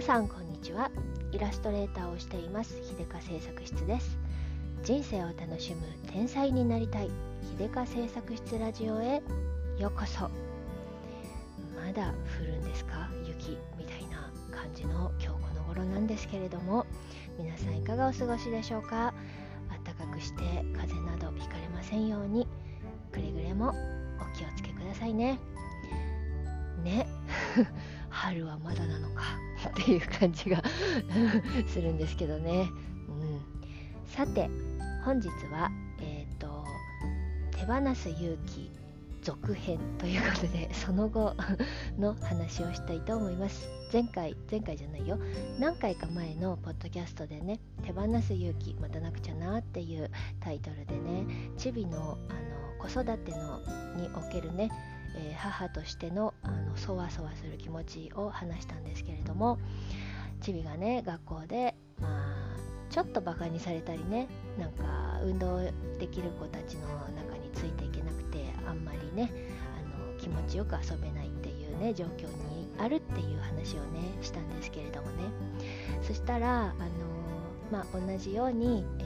皆さんこんにちは。イラストレーターをしています。秀香製作室です。人生を楽しむ天才になりたい。秀香製作室ラジオへ。ようこそ。まだ降るんですか？雪みたいな感じの今日この頃なんですけれども。皆さんいかがお過ごしでしょうか？暖かくして風邪などひかれませんように。くれぐれもお気をつけくださいね。ね。春はまだなのか っていう感じが するんですけどね、うん、さて本日はえっ、ー、と手放す勇気続編ということで その後の話をしたいと思います。前回前回じゃないよ。何回か前のポッドキャストでね手放す勇気またなくちゃなっていうタイトルでねチビのあの子育てのにおけるねえー、母としてのあのそわそわする気持ちを話したんですけれどもチビがね学校でまあちょっとバカにされたりねなんか運動できる子たちの中についていけなくてあんまりねあの気持ちよく遊べないっていうね状況にあるっていう話をねしたんですけれどもね。そしたらあのまあ同じように、え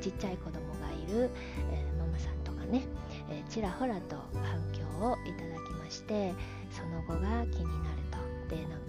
ー、ちっちゃい子供がいる、えー、ママさんとかね、えー、ちらほらと反をいただきましてその後が気になると。でなんか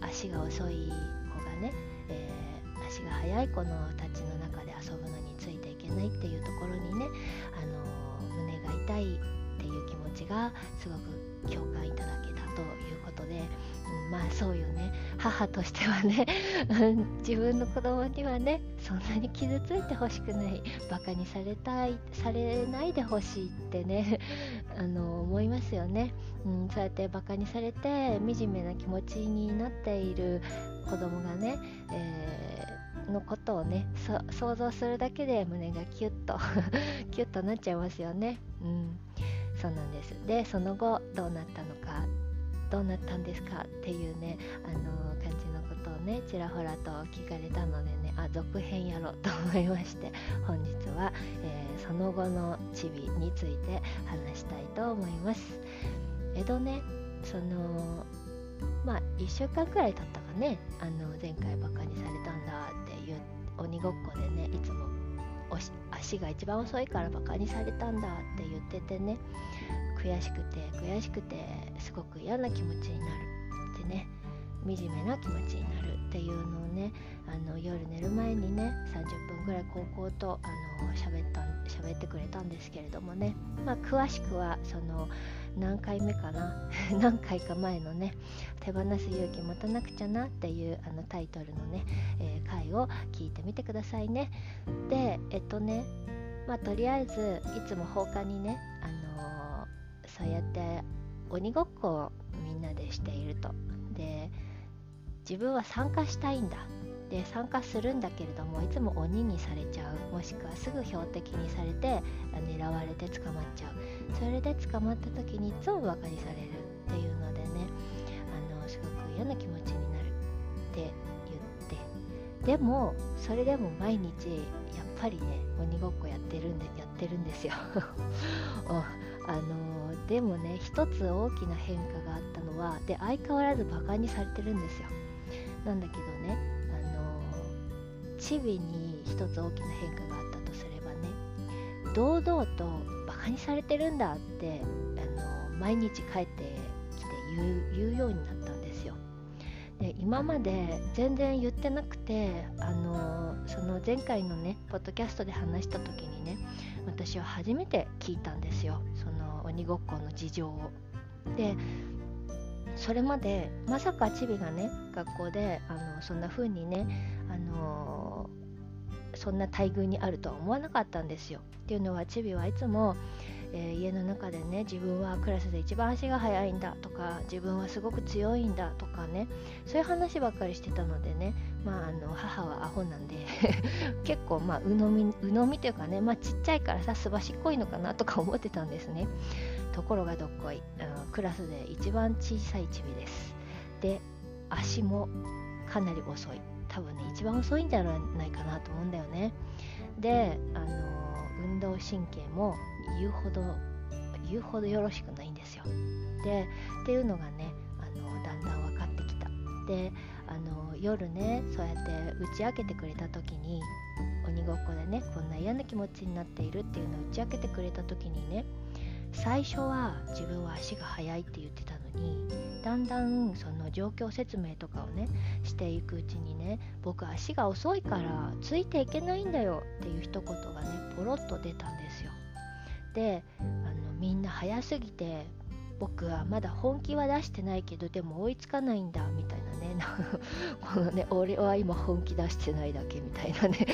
足が遅い子がね、えー、足が速い子のたちの中で遊ぶのについていけないっていうところにね、あの胸が痛いっていう気持ちがすごく共感いただけたということで、うん、まあそうよね母としてはね 自分の子供にはねそんなに傷ついてほしくないバカにされたいされないでほしいってね あの思いますよね、うん、そうやってバカにされて惨めな気持ちになっている子供がね、えー、のことをね想像するだけで胸がキュッと キュッとなっちゃいますよね。うんそうなんです。でその後どうなったのかどうなったんですかっていうねあのねちらほらと聞かれたのでねあ続編やろうと思いまして 本日は、えー、その後のチビについて話したいと思います。江戸ねそのまあ1週間くらい経ったかねあの前回バカにされたんだっていう鬼ごっこでねいつも足が一番遅いからバカにされたんだって言っててね悔しくて悔しくてすごく嫌な気持ちになるってね惨めな気持ちになるっていうのをねあの夜寝る前にね30分ぐらい高校とあの喋った喋ってくれたんですけれどもね、まあ、詳しくはその何回目かな？何回か前のね手放す勇気持たなくちゃなっていうあのタイトルのね、えー、回を聞いてみてくださいね。でえっとねまあとりあえずいつも放課にねあのー、そうやって鬼ごっこをみんなでしていると。で自分は参加したいんだ。で参加するんだけれどもいつも鬼にされちゃう。もしくはすぐ標的にされて狙われて捕まっちゃう。それで捕まった時にいつもバカにされる。っていうのでねあのすごく嫌な気持ちになるって言って。でもそれでも毎日やっぱりね鬼ごっこやってるんでやってるんですよ。あのでもね一つ大きな変化があったのはで相変わらずバカにされてるんですよ。なんだけどねあのチビに一つ大きな変化があったとすればね堂々とバカにされてるんだってあの毎日帰ってきて言うようになったんですよ。で今まで全然言ってなくてあのその前回のねポッドキャストで話した時にね私は初めて聞いたんですよ。その鬼ごっこの事情をでそれまでまさかチビがね学校であのそんな風にねあのそんな待遇にあるとは思わなかったんですよ。っていうのはチビはいつも、えー、家の中でね自分はクラスで一番足が速いんだとか自分はすごく強いんだとかねそういう話ばっかりしてたのでねまああの母はアホなんで 結構まあ鵜呑み鵜呑みというかねまあちっちゃいからさすばしっこいのかなとか思ってたんですね。ところがどっこい、うん、クラスで一番小さいチビです。で足もかなり遅い。多分ね一番遅いんじゃないかなと思うんだよね。であの運動神経も言うほど言うほどよろしくないんですよ。でっていうのがねあのだんだん分かってきた。であの夜ねそうやって打ち明けてくれた時に鬼ごっこでねこんな嫌な気持ちになっているっていうのを打ち明けてくれた時にね最初は自分は足が速いって言ってたのにだんだんその状況説明とかをねしていくうちにね僕足が遅いからついていけないんだよっていう一言がねポロッと出たんですよ。であのみんな速すぎて僕はまだ本気は出してないけどでも追いつかないんだみたいな。このね俺は今本気出してないだけみたいなね。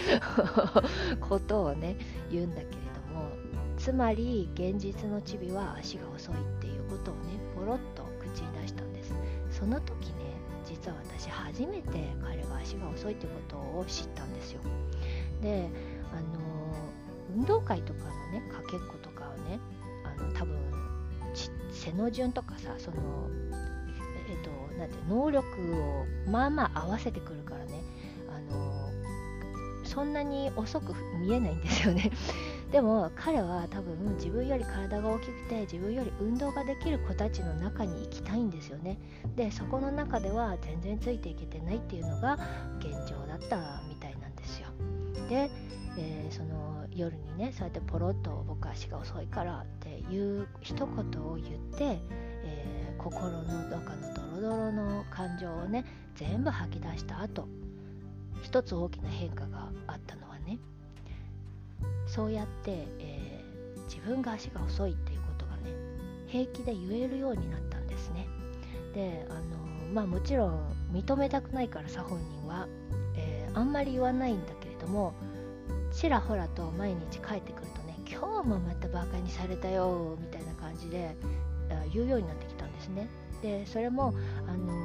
ことをね言うんだけれども。つまり現実のチビは足が遅いっていうことをねポロッと口に出したんです。その時ね実は私初めて彼が足が遅いってことを知ったんですよ。であの運動会とかのねかけっことかはねあの多分背の順とかさその、なんて能力をまあまあ合わせてくるからね。あのそんなに遅く見えないんですよね。でも彼は多分自分より体が大きくて自分より運動ができる子たちの中に行きたいんですよね。でそこの中では全然ついていけてないっていうのが現状だったみたいなんですよ。で、えー、その夜にねそうやってポロッと僕足が遅いからっていう一言を言って、えー、心の中のドロドロの感情をね全部吐き出した後一つ大きな変化があったのはねそうやって、えー、自分が足が遅いっていうことがね平気で言えるようになったんですねであのまあもちろん認めたくないからさ本人は、えー、あんまり言わないんだけれどもちらほらと毎日帰ってくるとね今日もまたバカにされたよみたいな感じで言うようになってきたんですねでそれもあのー、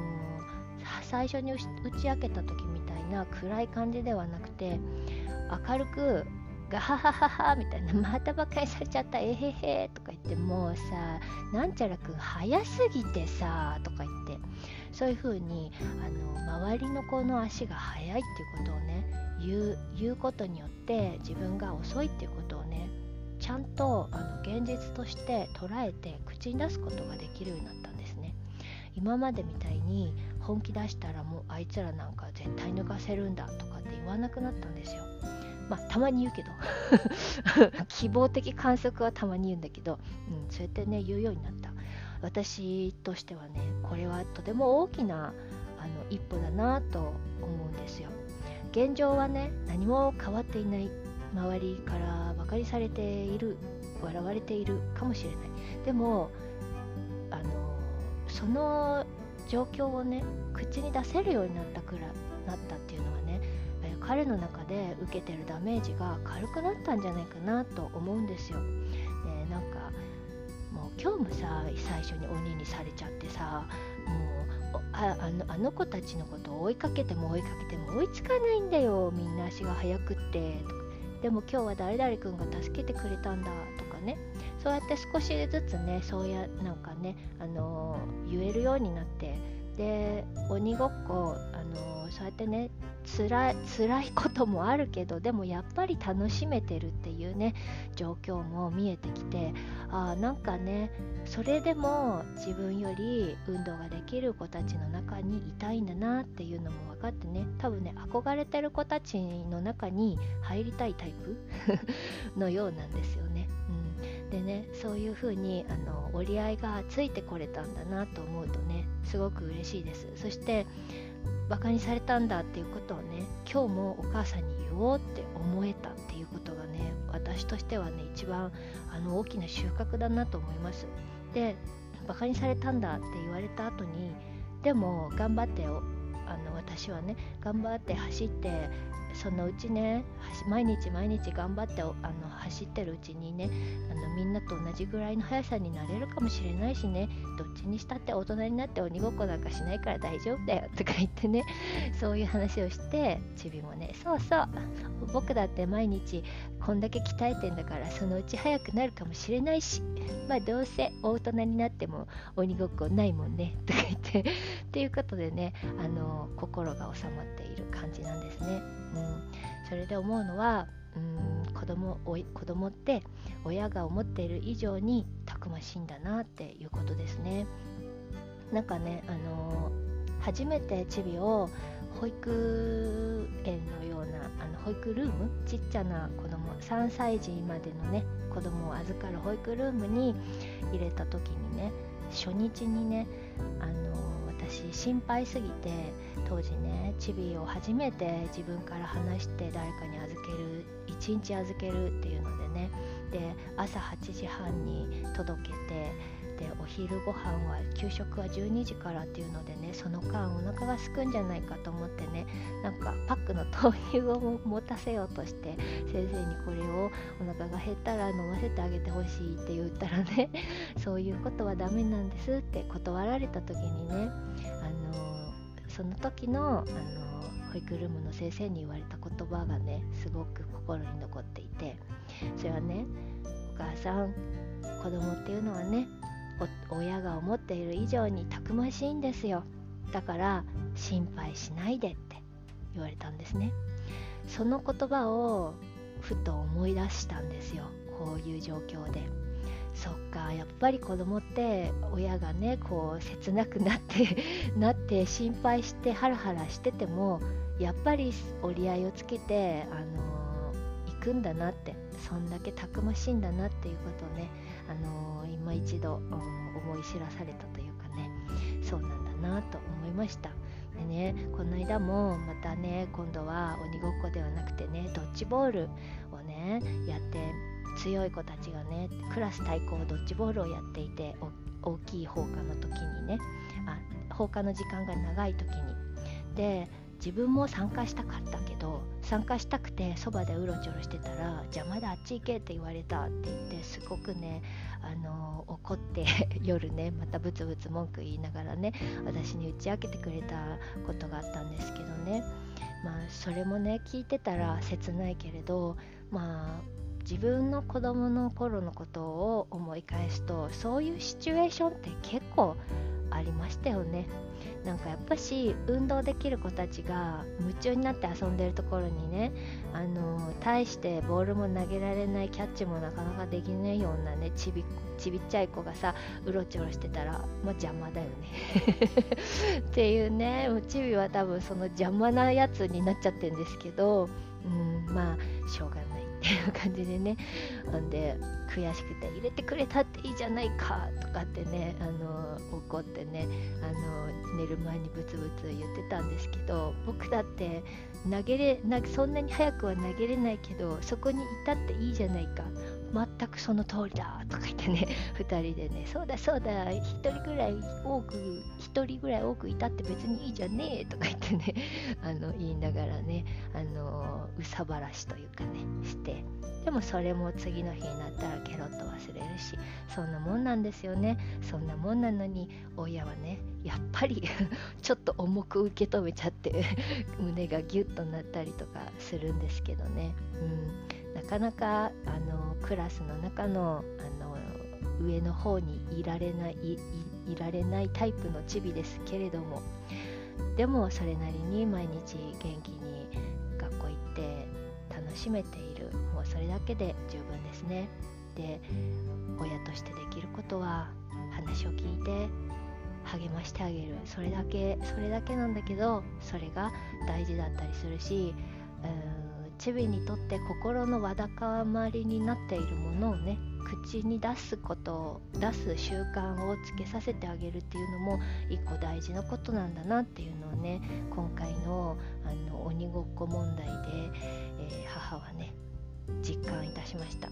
最初に打ち明けた時みたいな暗い感じではなくて明るくガハハハハみたいなまた馬鹿にされちゃったえへへとか言ってもうさなんちゃらくん早すぎてさとか言ってそういう風にあの周りの子の足が速いっていうことをね言う言うことによって自分が遅いっていうことをねちゃんとあの現実として捉えて口に出すことができるようになった。んですね今までみたいに本気出したらもうあいつらなんか絶対抜かせるんだとかって言わなくなったんですよ。まあたまに言うけど。希望的観測はたまに言うんだけど、うん、そうやってね言うようになった。私としてはねこれはとても大きなあの一歩だなと思うんですよ。現状はね何も変わっていない。周りからバカにされている笑われているかもしれない。でもその状況をね口に出せるようになったくらなったっていうのはね彼の中で受けてるダメージが軽くなったんじゃないかなと思うんですよ。でなんかもう今日もさ最初に鬼にされちゃってさもうあのあの子たちのことを追いかけても追いかけても追いつかないんだよみんな足が速くってでも今日は誰々君が助けてくれたんだね。そうやって少しずつねそうやなんかね、あのー、言えるようになってで鬼ごっこ、あのー、そうやってねつらい辛いこともあるけどでもやっぱり楽しめてるっていうね状況も見えてきてあなんかねそれでも自分より運動ができる子たちの中にいたいんだなっていうのも分かってね多分ね憧れてる子たちの中に入りたいタイプ？のようなんですよね。うん、でねそういう風にあの折り合いがついてこれたんだなと思うとねすごく嬉しいです。そしてバカにされたんだっていうことをね今日もお母さんに言おうって思えたっていうことがね私としてはね一番あの大きな収穫だなと思います。でバカにされたんだって言われた後にでも頑張ってあの私はね頑張って走ってそのうちね毎日毎日頑張ってあの走ってるうちにねあのみんなと同じぐらいの速さになれるかもしれないしね。どっちにしたって大人になって鬼ごっこなんかしないから大丈夫だよ。とか言ってね。そういう話をしてちびもねそうそう。僕だって毎日こんだけ鍛えてんだからそのうち速くなるかもしれないし。まあどうせ大人になっても鬼ごっこないもんね。とか言って。っていうことでねあの心が収まっている感じなんですね。うん、それで思うのはうん子供お子供って親が思っている以上にたくましいんだなっていうことですね。なんかね、あの初めてチビを保育園のようなあの保育ルームちっちゃな子供3歳児までのね子供を預かる保育ルームに入れた時にね初日にねあの私心配すぎて当時ねチビを初めて自分から話して誰かに預ける1日預けるっていうのでね。で朝8時半に届けてでお昼ご飯は給食は12時からっていうのでねその間お腹がすくんじゃないかと思ってねなんかパックの豆乳を持たせようとして先生にこれをお腹が減ったら飲ませてあげてほしいって言ったらねそういうことはダメなんですって断られた時にねその時のあの保育ルームの先生に言われた言葉がねすごく心に残っていてそれはねお母さん子供っていうのはね親が思っている以上にたくましいんですよ。だから心配しないでって言われたんですね。その言葉をふと思い出したんですよ。こういう状況で。そっかやっぱり子供って親がねこう切なくなって なって心配してハラハラしててもやっぱり折り合いをつけてあのー、行くんだなってそんだけたくましいんだなっていうことをねあのー、今一度、思い知らされたというかねそうなんだなと思いました。でねこの間もまたね今度は鬼ごっこではなくてねドッジボールをねやって強い子たちがねクラス対抗ドッジボールをやっていて大きい放課の時にねあ放課の時間が長い時に。で自分も参加したかったけど参加したくてそばでうろちょろしてたら「邪魔だあっち行け」って言われたって言ってすごくねあの怒って 夜ねまたブツブツ文句言いながらね私に打ち明けてくれたことがあったんですけどね。まあそれもね聞いてたら切ないけれどまあ自分の子供の頃のことを思い返すとそういうシチュエーションって結構ありましたよね。なんかやっぱし運動できる子たちが夢中になって遊んでるところにねあの大してボールも投げられないキャッチもなかなかできないようなねちびちびっちゃい子がさうろちょろしてたら、まあ、邪魔だよね。っていうねうちびは多分その邪魔なやつになっちゃってるんですけど、うん、まあしょうがない。っていう感じでねほんで悔しくて入れてくれたっていいじゃないかとかってねあの怒ってねあの寝る前にブツブツ言ってたんですけど僕だって投げれなそんなに早くは投げれないけどそこにいたっていいじゃないか。全くその通りだとか言ってね 2人でね。そうだそうだ1人ぐらい多く1人ぐらい多くいたって別にいいじゃねえとか言ってね あの言いながらねあのうさばらしというかねして。でもそれも次の日になったらケロッと忘れるしそんなもんなんですよね。そんなもんなのに親はねやっぱり ちょっと重く受け止めちゃって胸がギュッとなったりとかするんですけどね、うん、なかなかあのクラスの中のあの上の方にいられないいられないタイプのチビですけれどもでもそれなりに毎日元気に学校行って楽しめている。もうそれだけで十分ですね。で親としてできることは話を聞いて励ましてあげる。それだけそれだけなんだけどそれが大事だったりするしうんチビにとって心のわだかまりになっているものをね口に出すことを出す習慣をつけさせてあげるっていうのも一個大事なことなんだなっていうのをね今回のあの鬼ごっこ問題で、えー、母はね実感いたしました。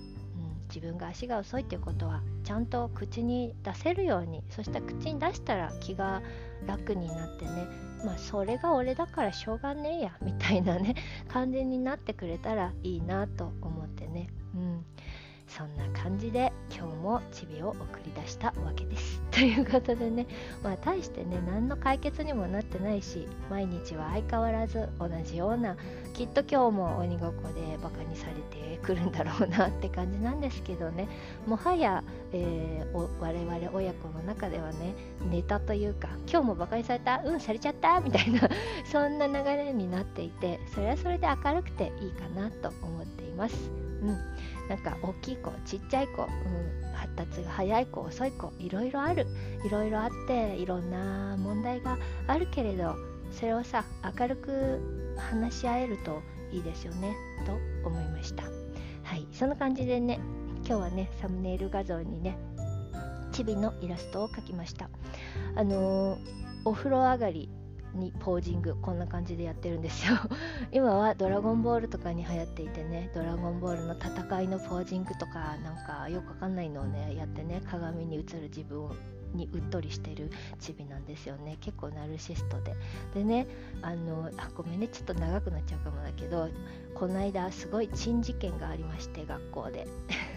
自分が足が遅いっていうことはちゃんと口に出せるようにそして口に出したら気が楽になってねまあそれが俺だからしょうがねえやみたいなね感じになってくれたらいいなと思ってね。うん。そんな感じで今日もチビを送り出したわけです。ということでね、まあ大してね、何の解決にもなってないし、毎日は相変わらず同じような、きっと今日も鬼ごっこでバカにされてくるんだろうなって感じなんですけどね、もはや、えー、我々親子の中ではね、ネタというか、今日もバカにされた、うん、されちゃったみたいな、そんな流れになっていて、それはそれで明るくていいかなと思っています。うん、なんか大きい子ちっちゃい子、うん、発達が早い子遅い子いろいろある。いろいろあっていろんな問題があるけれどそれをさ明るく話し合えるといいですよね。と思いました。はいそんな感じでね今日はねサムネイル画像にねチビのイラストを描きました。あのー、お風呂上がりにポージングこんな感じでやってるんですよ。今はドラゴンボールとかに流行っていてねドラゴンボールの戦いのポージングとかなんかよくわかんないのをねやってね鏡に映る自分をにうっとりしてるチビなんですよね。結構ナルシストで。でねあのあごめんねちょっと長くなっちゃうかもだけどこの間すごい珍事件がありまして学校で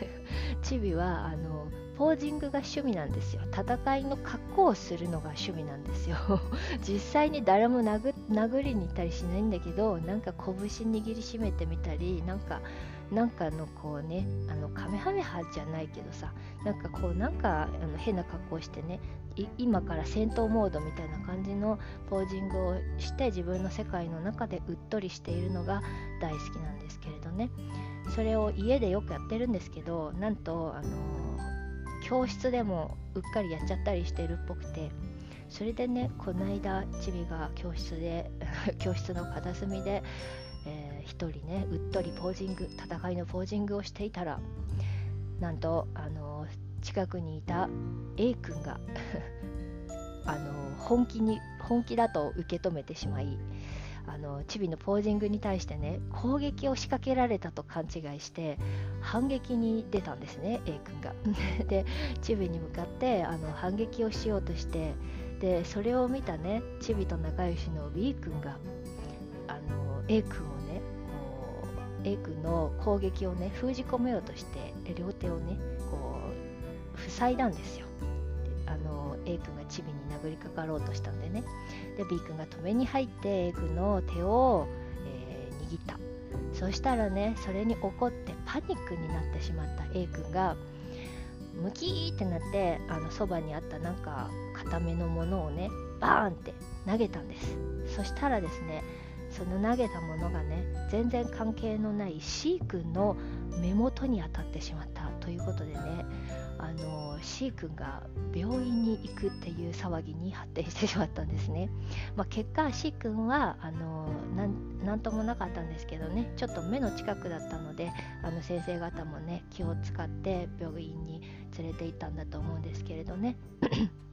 チビはあのポージングが趣味なんですよ。戦いの格好をするのが趣味なんですよ。実際に誰も殴りに行ったりしないんだけどなんか拳握りしめてみたりなんかなんかのこうねあのカメハメハじゃないけどさなんかこうなんかあの変な格好してね今から戦闘モードみたいな感じのポージングをして自分の世界の中でうっとりしているのが大好きなんですけれどね。それを家でよくやってるんですけどなんとあの教室でもうっかりやっちゃったりしてるっぽくてそれでねこの間チビが教室で 教室の片隅で、えー、一人ねうっとりポージング戦いのポージングをしていたらなんとあの近くにいた A 君が あの本気に本気だと受け止めてしまいあのチビのポージングに対してね攻撃を仕掛けられたと勘違いして反撃に出たんですね A 君が。でチビに向かってあの反撃をしようとしてでそれを見たねチビと仲良しの B 君があの A 君をねこう A 君の攻撃をね封じ込めようとして両手をねこう塞いだんですよ。あの A 君がチビに殴りかかろうとしたんでね。で B 君が止めに入って A 君の手を、えー、握った。そしたらねそれに怒ってパニックになってしまった。A 君がムキーってなってあのそばにあったなんか固めのものをねバーンって投げたんです。そしたらですねその投げたものがね全然関係のない C 君の目元に当たってしまったということでねあの C 君が病院に行くっていう騒ぎに発展してしまったんですね、まあ、結果 C 君はあのなんともなかったんですけどね。ちょっと目の近くだったのであの先生方もね気を使って病院に連れて行ったんだと思うんですけれどね。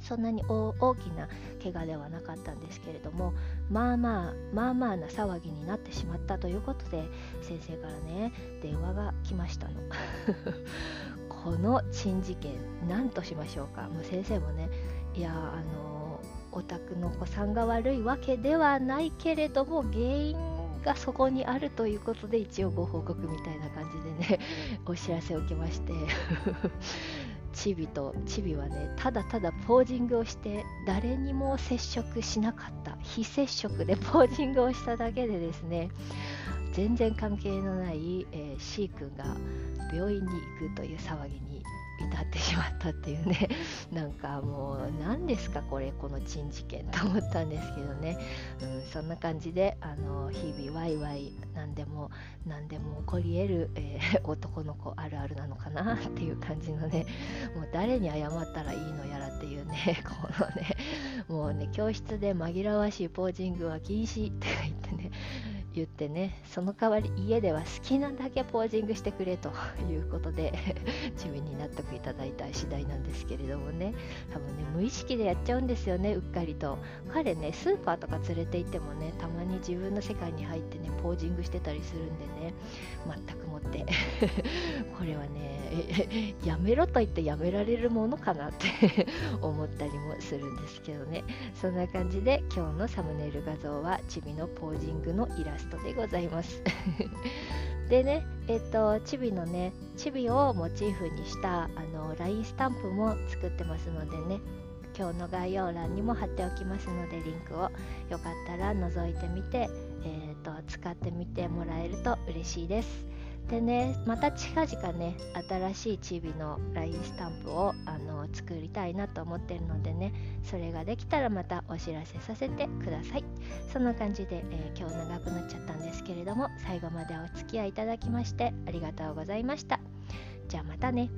そんなに大きな怪我ではなかったんですけれどもまあまあまあまあな騒ぎになってしまったということで先生からね電話が来ましたの。この珍事件何としましょうか？もう先生もねいやあのお宅のお子さんが悪いわけではないけれども原因がそこにあるということで一応ご報告みたいな感じでね お知らせを受けまして。チビとチビはねただただポージングをして誰にも接触しなかった。非接触でポージングをしただけでですね全然関係のない、えー、C 君が病院に行くという騒ぎに至ってしまったっていうね。なんかもう何ですかこれこの珍事件と思ったんですけどね、うん、そんな感じであの日々ワイワイ何でも何でも起こり得る、えー、男の子あるあるなのかな っていう感じのね。もう誰に謝ったらいいのやらっていうねこのね。もうね教室で紛らわしいポージングは禁止って言ってね。言ってねその代わり家では好きなだけポージングしてくれと いうことで 自分に納得いただいた次第なんですけれどもね。多分ね無意識でやっちゃうんですよねうっかりと。彼ねスーパーとか連れて行ってもねたまに自分の世界に入ってねポージングしてたりするんでね全くもって。これはねやめろと言ってやめられるものかなって思ったりもするんですけどね。そんな感じで今日のサムネイル画像はチビのポージングのイラストでございます。でねえっ、とチビのねチビをモチーフにしたあの LINE スタンプも作ってますのでね今日の概要欄にも貼っておきますのでリンクを。よかったら覗いてみて、えーと、と使ってみてもらえると嬉しいです。でねまた近々ね新しいチビの LINE スタンプをあの作りたいなと思ってるのでねそれができたらまたお知らせさせてください。そんな感じで、えー、今日長くなっちゃったんですけれども最後までお付き合いいただきましてありがとうございました。じゃあまたね。